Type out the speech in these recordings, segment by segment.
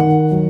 you.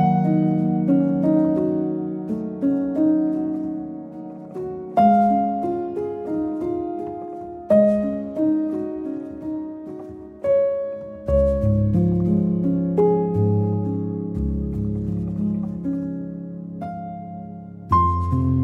you